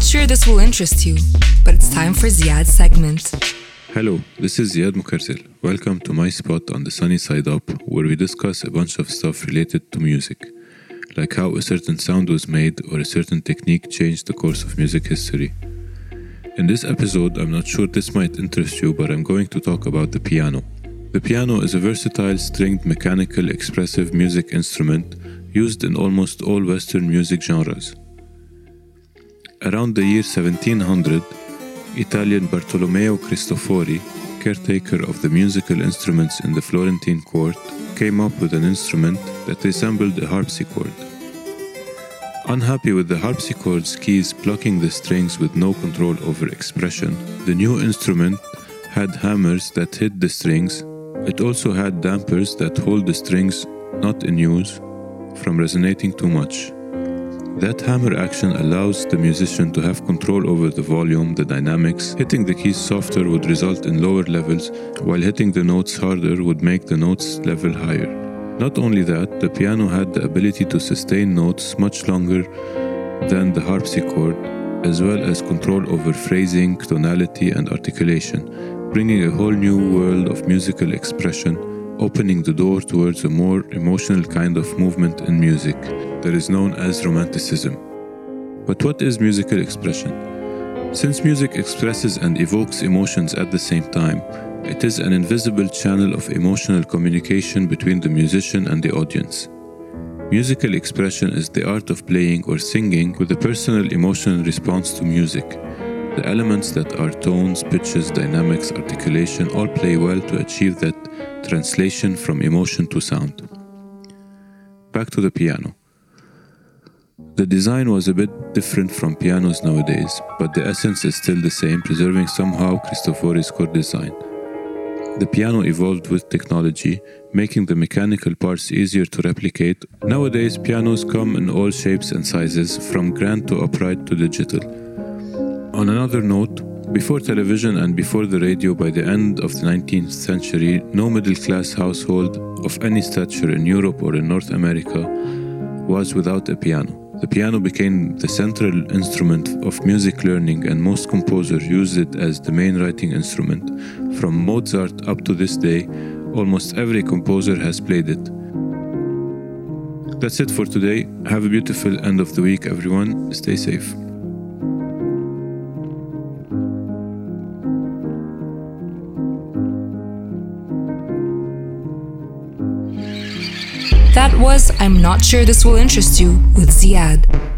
not sure this will interest you, but it's time for Ziad's segment. Hello, this is Ziad Mukarsil. Welcome to my spot on the sunny side up, where we discuss a bunch of stuff related to music, like how a certain sound was made or a certain technique changed the course of music history. In this episode, I'm not sure this might interest you, but I'm going to talk about the piano. The piano is a versatile stringed mechanical expressive music instrument used in almost all Western music genres. Around the year 1700, Italian Bartolomeo Cristofori, caretaker of the musical instruments in the Florentine court, came up with an instrument that resembled a harpsichord. Unhappy with the harpsichord's keys plucking the strings with no control over expression, the new instrument had hammers that hit the strings. It also had dampers that hold the strings not in use from resonating too much. That hammer action allows the musician to have control over the volume, the dynamics. Hitting the keys softer would result in lower levels, while hitting the notes harder would make the notes level higher. Not only that, the piano had the ability to sustain notes much longer than the harpsichord, as well as control over phrasing, tonality, and articulation, bringing a whole new world of musical expression opening the door towards a more emotional kind of movement in music that is known as romanticism. But what is musical expression? Since music expresses and evokes emotions at the same time, it is an invisible channel of emotional communication between the musician and the audience. Musical expression is the art of playing or singing with a personal emotional response to music. The elements that are tones, pitches, dynamics, articulation all play well to achieve that translation from emotion to sound. Back to the piano. The design was a bit different from pianos nowadays, but the essence is still the same, preserving somehow Cristofori's core design. The piano evolved with technology, making the mechanical parts easier to replicate. Nowadays, pianos come in all shapes and sizes, from grand to upright to digital. On another note, before television and before the radio, by the end of the 19th century, no middle class household of any stature in Europe or in North America was without a piano. The piano became the central instrument of music learning, and most composers used it as the main writing instrument. From Mozart up to this day, almost every composer has played it. That's it for today. Have a beautiful end of the week, everyone. Stay safe. That was I'm Not Sure This Will Interest You with Ziad.